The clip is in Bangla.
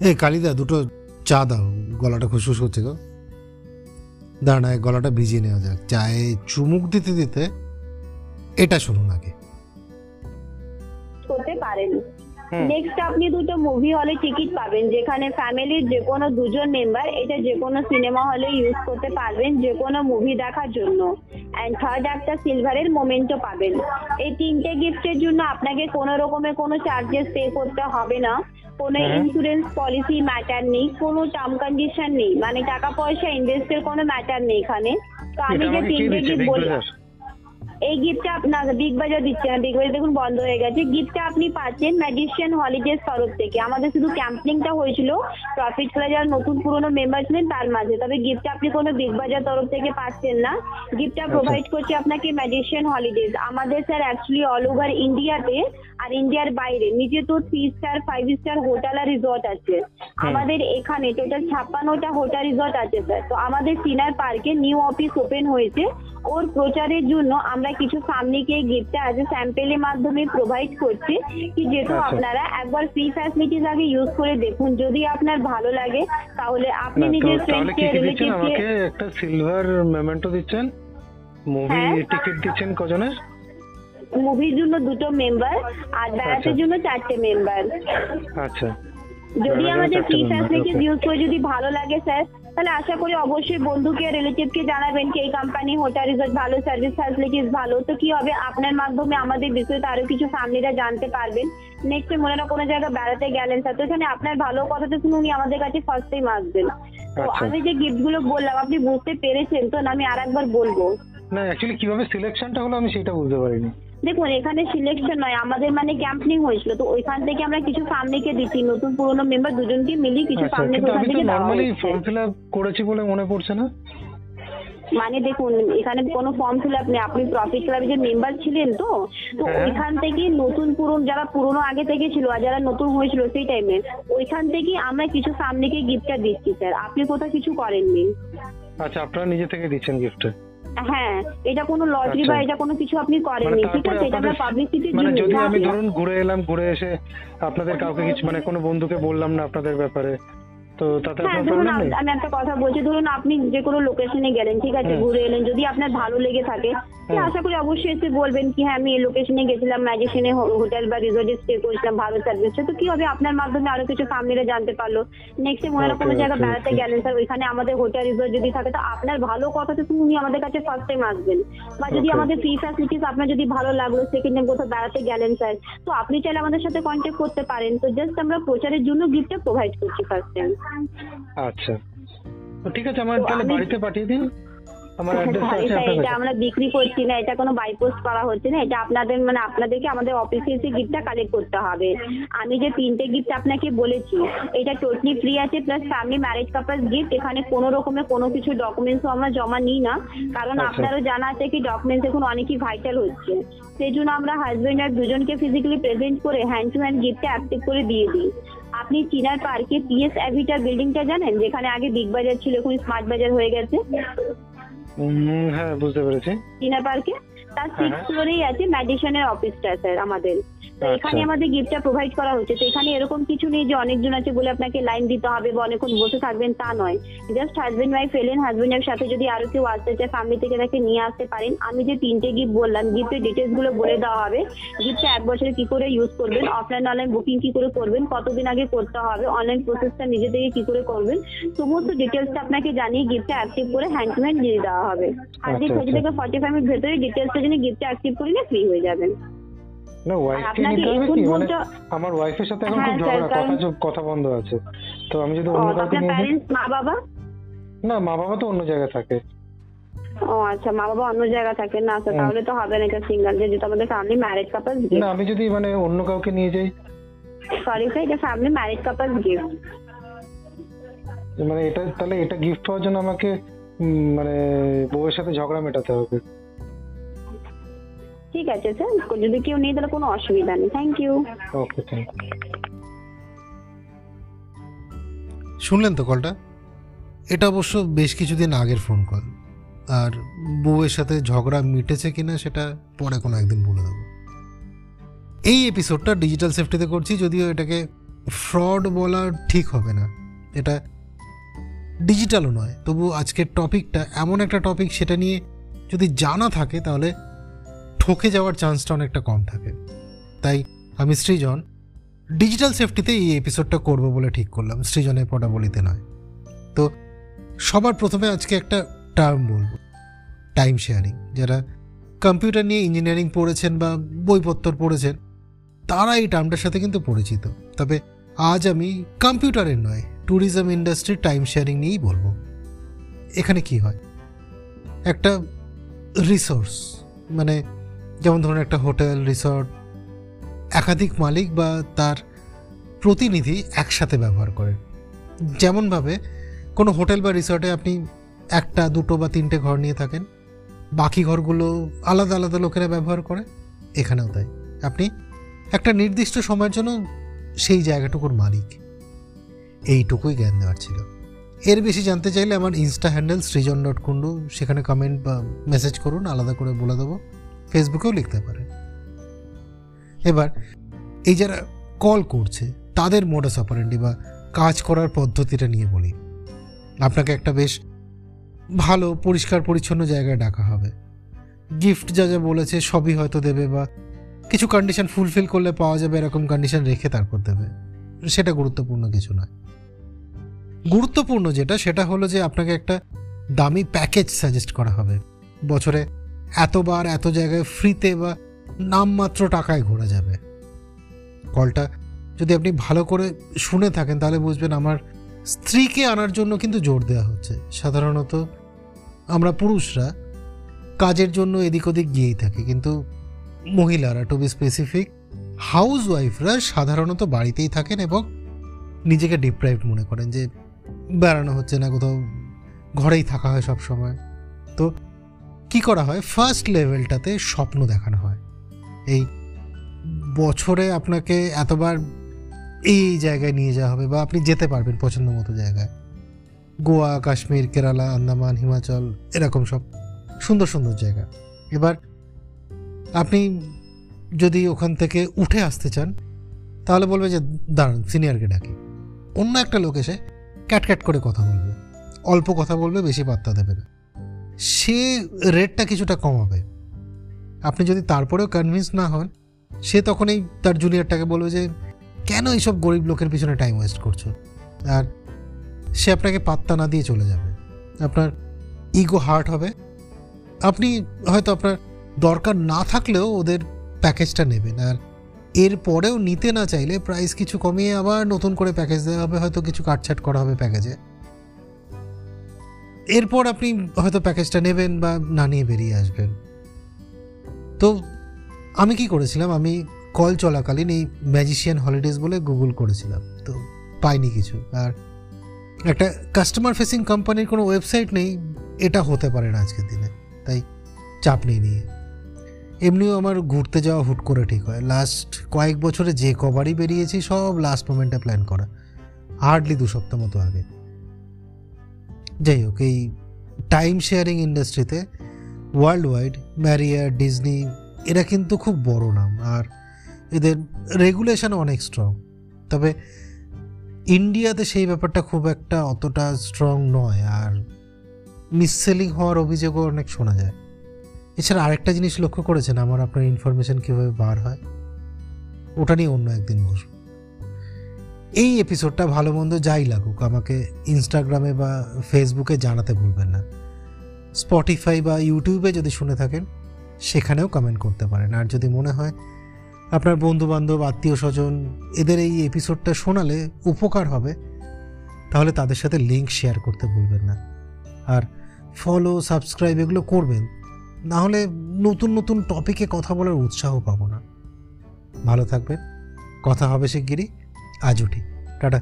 এ কালিদা, দুটো চা দাও। গলাটা খুশখুশ করছে গো দাঁড়ায় গলাটা ভিজিয়ে নেওয়া যাক। চায়ে চুমুক দিতে দিতে এটা শুনুন আগে। হতে। নেক্সট আপনি দুটো মুভি হলে টিকিট পাবেন যেখানে ফ্যামিলির যে কোনো দুজন মেম্বার এটা যে কোনো সিনেমা হলে ইউজ করতে পারবেন যে কোনো মুভি দেখার জন্য। অ্যান্ড থার্ড একটা সিলভারের মোমেন্টও পাবেন। এই তিনটে গিফটের জন্য আপনাকে কোনো রকমের কোনো চার্জেস পে করতে হবে না। কোনো। ইন্স্যুরেন্স পলিসি ম্যাটার নেই কোনো টার্ম কন্ডিশন নেই। মানে টাকা পয়সা ইনভেস্টের কোনো ম্যাটার নেই এখানে। তো আমি যে তিনটে গিফট বললাম এই গিফটটা আপনার বিগ বাজার দিচ্ছে না বিগ বাজার দেখুন বন্ধ হয়ে গেছে। গিফটটা আপনি পাচ্ছেন ম্যাজিশিয়ান হলিডেজ তরফ থেকে। আমাদের শুধু ক্যাম্পিংটা হয়েছিল প্রফিট প্লাস যারা নতুন পুরনো মেম্বার ছিলেন তার মাঝে। তবে গিফটটা আপনি কোনো বিগ বাজার তরফ থেকে পাচ্ছেন না। গিফটটা প্রোভাইড করছে আপনাকে ম্যাজিশিয়ান হলিডেজ আমাদের স্যার অ্যাকচুয়ালি অল ওভার ইন্ডিয়াতে আর ইন্ডিয়ার বাইরে। নিচে তো three star five star hotel আর রিসর্ট আছে। আমাদের এখানে টোটাল ছাপ্পান্নটা হোটেল রিসর্ট আছে স্যার তো আমাদের সিনার পার্কে নিউ অফিস ওপেন হয়েছে। ওর প্রচারের জন্য আমরা কিছু সামনেকে গিফটটা আছে স্যাম্পেলের মাধ্যমে প্রোভাইড করছি কি যেহেতু আচ্ছা। আপনারা একবার ফ্রি ফ্যাসিলিটিস আগে ইউজ করে দেখুন যদি আপনার ভালো লাগে তাহলে আপনি নিজের ফ্রেন্ডকে রিলেটিভকে একটা সিলভার মেমেন্টো দিচ্ছেন মুভি হ্যাঁ। টিকিট দিচ্ছেন কজনের মুভির জন্য দুটো মেম্বার আর বেড়াতের আচ্ছা। জন্য চারটে মেম্বার আচ্ছা যদি আমাদের ফ্রি ফ্যাসিলিটিস ইউজ করে যদি ভালো লাগে স্যার তাহলে আশা করি অবশ্যই বন্ধুকে রিলেটিভকে জানাবেন কি এই কোম্পানি হোটেল রিসর্ট ভালো সার্ভিস ফ্যাসিলিটিস ভালো। তো কি হবে? আপনার মাধ্যমে আমাদের বিষয়ে আরও কিছু ফ্যামিলিরা জানতে পারবেন। নেক্সট মনে না কোনো জায়গায় বেড়াতে গেলেন স্যার তো এখানে আপনার ভালো কথাটা শুনে উনি আমাদের কাছে ফার্স্ট টাইম আসবেন। তো আচ্ছা। আমি যে গিফটগুলো বললাম আপনি বুঝতে পেরেছেন তো? না আমি আর একবার বলব। না অ্যাকচুয়ালি কীভাবে সিলেকশনটা হলো আমি সেটা বুঝতে পারিনি। দেখুন এখানে সিলেকশন নয় আমাদের মানে ক্যাম্পিং হয়েছিল তো ওইখান থেকে আমরা কিছু সামনেকে দিচ্ছি নতুন পুরনো মেম্বার দুজনকে মিলিয়ে কিছু আচ্ছা সামনে কিন্তু ওখান থেকে নর্মালি ফর্ম ফিল আপ করেছি বলে মনে পড়ছে না? মানে দেখুন এখানে কোনো ফর্ম ফিল আপ নেই আপনি প্রফিট ক্লাবে যে মেম্বার ছিলেন তো তো হ্যাঁ। ওইখান থেকে নতুন পুরনো যারা পুরনো আগে থেকে ছিল আর যারা নতুন হয়েছিল সেই টাইমে ওইখান থেকে আমরা কিছু সামনেকে গিফটটা দিচ্ছি স্যার আপনি কোথাও কিছু করেননি। আচ্ছা আপনারা নিজে থেকে দিচ্ছেন গিফটে হ্যাঁ এটা কোনো লটারি আচ্ছা। বা এটা কোনো কিছু আপনি মানে করেননি ঠিক আছে? এটা আমরা পাবলিসিটির মানে জন্য যদি আমি ধরুন ঘুরে এলাম ঘুরে এসে আপনাদের কাউকে কিছু মানে কোনো বন্ধুকে বললাম না আপনাদের ব্যাপারে। তো তাতে হ্যাঁ ধরুন আমি একটা কথা বলছি ধরুন আপনি যে কোনো লোকেশনে গেলেন ঠিক আছে? ঘুরে এলেন যদি আপনার ভালো লেগে থাকে। আশা করি অবশ্যই এসে বলবেন কি হ্যাঁ আমি এই লোকেশনে গেছিলাম ম্যাজিশনে হোটেল বা রিসোর্টে স্টে করেছিলাম ভালো সার্ভিস তো কি হবে আপনার মাধ্যমে আরও কিছু সামনেরা জানতে পারল। নেক্সট মনে হয় কোনো জায়গায় বেড়াতে গেলেন স্যার ওইখানে আমাদের হোটেল রিসোর্ট যদি থাকে তো আপনার ভালো কথা শুনে উনি আমাদের কাছে ফার্স্ট টাইম আসবেন। বা যদি. আমাদের ফ্রি ফ্যাসিলিটিস আপনার যদি ভালো লাগল সেকেন্ড টাইম কোথাও বেড়াতে গেলেন স্যার তো আপনি চাইলে আমাদের সাথে কন্ট্যাক্ট করতে পারেন। তো জাস্ট আমরা প্রচারের জন্য গিফটটা প্রোভাইড করছি ফার্স্ট টাইম আচ্ছা। ঠিক আছে আমার তাহলে বাড়িতে পাঠিয়ে দিন। আমার অ্যাড্রেসটা আছে এটা এটা আমরা বিক্রি করছি না এটা কোনো বাইপোস্ট করা হচ্ছে না এটা আপনাদের মানে আপনাদেরকে আমাদের অফিসে এসে গিফটটা কালেক্ট করতে হবে। আমি যে তিনটে গিফট আপনাকে বলেছি এটা টোটালি ফ্রি আছে plus family marriage couple gift এখানে কোনো রকমের কোনো কিছু ডকুমেন্টসও আমরা জমা নিই না কারণ আচ্ছা। আপনারও জানা আছে কি ডকুমেন্টস এখন অনেকই ভাইটাল হচ্ছে। সেই জন্য আমরা হাজবেন্ড আর দুজনকে ফিজিক্যালি প্রেজেন্ট করে হ্যান্ড টু হ্যান্ড গিফটটা অ্যাক্টিভ করে দিয়ে দিই। আপনি চিনার পার্কে পিএস অ্যাভিটা বিল্ডিংটা জানেন? যেখানে আগে বিগ বাজার ছিল এখন স্মার্ট বাজার হয়ে গেছে। হ্যাঁ বুঝতে পেরেছি। টিনা পার্কে। তার সিক্স হ্যাঁ। ফ্লোরেই আছে ম্যাডিসনের অফিসটা স্যার আমাদের। তো আচ্ছা। এখানে আমাদের গিফটটা প্রোভাইড করা হচ্ছে তো এখানে এরকম কিছু নেই যে অনেকজন আছে বলে আপনাকে লাইন দিতে হবে বা অনেকক্ষণ বসে থাকবেন তা নয়। জাস্ট হাজবেন্ড ওয়াইফ এলেন হাজবেন্ডের সাথে যদি আরও কেউ আসতে চায় ফ্যামিলি থেকে তাকে নিয়ে আসতে পারেন। আমি যে তিনটে গিফট বললাম গিফটের ডিটেলসগুলো বলে দেওয়া হবে। গিফটটা এক বছরে কি করে ইউজ করবেন অফলাইন অনলাইন বুকিং কি করে করবেন কতদিন আগে করতে হবে অনলাইন প্রসেসটা নিজে থেকে কি করে করবেন সমস্ত ডিটেলসটা আপনাকে জানিয়ে গিফটটা অ্যাক্টিভ করে হ্যান্ড টু হ্যান্ড দিয়ে দেওয়া হবে। আজকে আচ্ছা, থার্টি আচ্ছা। থেকে ফর্টি ফাইভ মিনিট ভেতরে ডিটেলসটা জেনে গিফটটা অ্যাক্টিভ করে নিয়ে ফ্রি হয়ে যাবেন। না ওয়াইফকে নিতে হবে কি? মানে আমার ওয়াইফের সাথে এখন হ্যাঁ, খুব ঝগড়া কথা কথা বন্ধ আছে। তো আমি যদি অন্য কাউকে নিয়ে মা বাবা না মা বাবা তো অন্য জায়গায় থাকে। ও আচ্ছা মা বাবা অন্য জায়গা থাকে। না হুম। তাহলে তো হবে না এটা সিঙ্গেল যে যেটা আমাদের ফ্যামিলি ম্যারেজ কাপল না আমি যদি মানে অন্য কাউকে নিয়ে যাই সরি স্যার এটা ফ্যামিলি ম্যারেজ কাপল গিফট মানে এটা তাহলে এটা গিফট পাওয়ার জন্য আমাকে মানে বউয়ের সাথে ঝগড়া মেটাতে হবে। ঠিক আছে, স্যার। যদি কেউ নেই, তাহলে কোনো অসুবিধা নেই। Thank you okay thank you শুনলেন তো কলটা? এটা অবশ্য বেশ কিছুদিন আগের ফোন কল আর বউয়ের সাথে ঝগড়া মিটেছে কিনা সেটা পরে কোনো একদিন বলে দেবো। এই এপিসোডটা ডিজিটাল সেফটিতে করছি, যদিও এটাকে ফ্রড বলা ঠিক হবে না। এটা ডিজিটালও নয়। তবু আজকের টপিকটা এমন একটা টপিক সেটা নিয়ে যদি জানা থাকে, তাহলে ঠকে যাওয়ার চান্সটা অনেকটা কম থাকে। তাই আমি সৃজন ডিজিটাল সেফটিতে এই এপিসোডটা করব বলে ঠিক করলাম। সৃজনের পটাবলিতে নয়। তো সবার প্রথমে আজকে একটা টার্ম বলব। টাইম শেয়ারিং যারা কম্পিউটার নিয়ে ইঞ্জিনিয়ারিং পড়েছেন বা বইপত্তর পড়েছেন, তারা এই টার্মটার সাথে কিন্তু পরিচিত। তবে আজ আমি কম্পিউটারের নয় ট্যুরিজম ইন্ডাস্ট্রির টাইম শেয়ারিং নিয়েই বলব। এখানে কি হয়? একটা রিসোর্স মানে যেমন ধরুন একটা হোটেল, রিসর্ট, একাধিক মালিক বা তার প্রতিনিধি একসাথে ব্যবহার করেন যেমনভাবে কোনো হোটেল বা রিসর্টে আপনি একটা, দুটো বা তিনটে ঘর নিয়ে থাকেন, বাকি ঘরগুলো আলাদা আলাদা লোকেরা ব্যবহার করে, এখানেও তাই। আপনি একটা নির্দিষ্ট সময়ের জন্য সেই জায়গাটুকুর মালিক। এইটুকুই জ্ঞান দেওয়ার ছিল। এর বেশি জানতে চাইলে আমার ইনস্টা হ্যান্ডেল সৃজন ডট সেখানে কমেন্ট বা মেসেজ করুন, আলাদা করে বলে দেবো। ফেসবুকেও লিখতে পারেন এবার, এই যারা কল করছে, তাদের মোডাস অপারেন্ডি বা কাজ করার পদ্ধতিটা নিয়ে বলি। আপনাকে একটা বেশ ভালো, পরিষ্কার, পরিচ্ছন্ন জায়গায় ডাকা হবে। গিফট যা যা বলেছে সবই হয়তো দেবে বা কিছু কন্ডিশন ফুলফিল করলে পাওয়া যাবে, এরকম কন্ডিশন রেখে তারপর দেবে। সেটা গুরুত্বপূর্ণ কিছু নয়। গুরুত্বপূর্ণ যেটা, সেটা হলো যে আপনাকে একটা দামি প্যাকেজ সাজেস্ট করা হবে। বছরে এতবার, এত জায়গায় ফ্রিতে বা নামমাত্র টাকায় ঘোরা যাবে। কলটা যদি আপনি ভালো করে শুনে থাকেন, তাহলে বুঝবেন আমার স্ত্রীকে আনার জন্য কিন্তু জোর দেওয়া হচ্ছে। সাধারণত আমরা পুরুষরা কাজের জন্য এদিক ওদিক গিয়েই থাকি, কিন্তু মহিলারা টু বি স্পেসিফিক হাউস ওয়াইফরা সাধারণত বাড়িতেই থাকেন এবং নিজেকে ডিপ্রাইভ মনে করেন যে বেড়ানো হচ্ছে না, কোথাও ঘরেই থাকা হয় সব সময় তো কি করা হয়? ফার্স্ট লেভেলটাতে স্বপ্ন দেখানো হয়। এই বছরে আপনাকে এতবার এই জায়গায় নিয়ে যাওয়া হবে বা আপনি যেতে পারবেন পছন্দ মতো জায়গায়। গোয়া, কাশ্মীর, কেরালা, আন্দামান, হিমাচল এরকম সব সুন্দর সুন্দর জায়গা। এবার আপনি যদি ওখান থেকে উঠে আসতে চান, তাহলে বলবে যে, দাঁড়ান, সিনিয়রকে ডাকি। অন্য একটা লোক এসে ক্যাটক্যাট করে কথা বলবে। অল্প কথা বলবে, বেশি পাত্তা দেবে না। সে রেটটা কিছুটা কমাবে। আপনি যদি তারপরেও কনভিন্স না হন, সে তখনই তার জুনিয়রটাকে বলবে যে, কেন এইসব গরিব লোকের পিছনে টাইম ওয়েস্ট করছ? আর সে আপনাকে পাত্তা না দিয়ে চলে যাবে। আপনার ইগো হার্ট হবে। আপনি হয়তো আপনার দরকার না থাকলেও ওদের প্যাকেজটা নেবেন। আর এর পরেও নিতে না চাইলে প্রাইস কিছু কমিয়ে আবার নতুন করে প্যাকেজ দেওয়া হবে। হয়তো কিছু কাটছাট করা হবে প্যাকেজে এরপর আপনি হয়তো প্যাকেজটা নেবেন বা না নিয়ে বেরিয়ে আসবেন। তো আমি কি করেছিলাম? আমি কল চলাকালীন এই ম্যাজিশিয়ান হলিডেজ বলে গুগল করেছিলাম। তো পাইনি কিছু। আর একটা কাস্টমার ফেসিং কোম্পানির কোনো ওয়েবসাইট নেই, এটা হতে পারে না আজকের দিনে। তাই চাপ নেই নিয়ে। এমনিও আমার ঘুরতে যাওয়া হুট করে ঠিক হয়। লাস্ট কয়েক বছরে যে কবারই বেরিয়েছি, সব লাস্ট মোমেন্টে প্ল্যান করা। হার্ডলি দু সপ্তাহ মতো আগে। যাই হোক, এই টাইম শেয়ারিং ইন্ডাস্ট্রিতে ওয়ার্ল্ড ওয়াইড ম্যারিয়ার ডিজনি এরা কিন্তু খুব বড় নাম আর এদের রেগুলেশন অনেক স্ট্রং তবে ইন্ডিয়াতে সেই ব্যাপারটা খুব একটা অতটা স্ট্রং নয় আর মিসসেলিং হওয়ার অভিযোগও অনেক শোনা যায়। এছাড়া আরেকটা জিনিস লক্ষ্য করেছেন, আমার আপনার ইনফরমেশন কীভাবে বার হয়? ওটা নিয়ে অন্য একদিন বসবো। এই এপিসোডটা ভালো মন্দ যাই লাগুক, আমাকে ইনস্টাগ্রামে বা ফেসবুকে জানাতে ভুলবেন না। স্পটিফাই বা ইউটিউবে যদি শুনে থাকেন, সেখানেও কমেন্ট করতে পারেন। আর যদি মনে হয় আপনার বন্ধু বান্ধব আত্মীয় স্বজন এদের এই এপিসোডটা শোনালে উপকার হবে, তাহলে তাদের সাথে লিঙ্ক শেয়ার করতে ভুলবেন না। আর ফলো সাবস্ক্রাইব এগুলো করবেন না হলে নতুন নতুন টপিকে কথা বলার উৎসাহ পাবো না। ভালো থাকবেন। কথা হবে শিগগিরই। আজ উঠি টাটা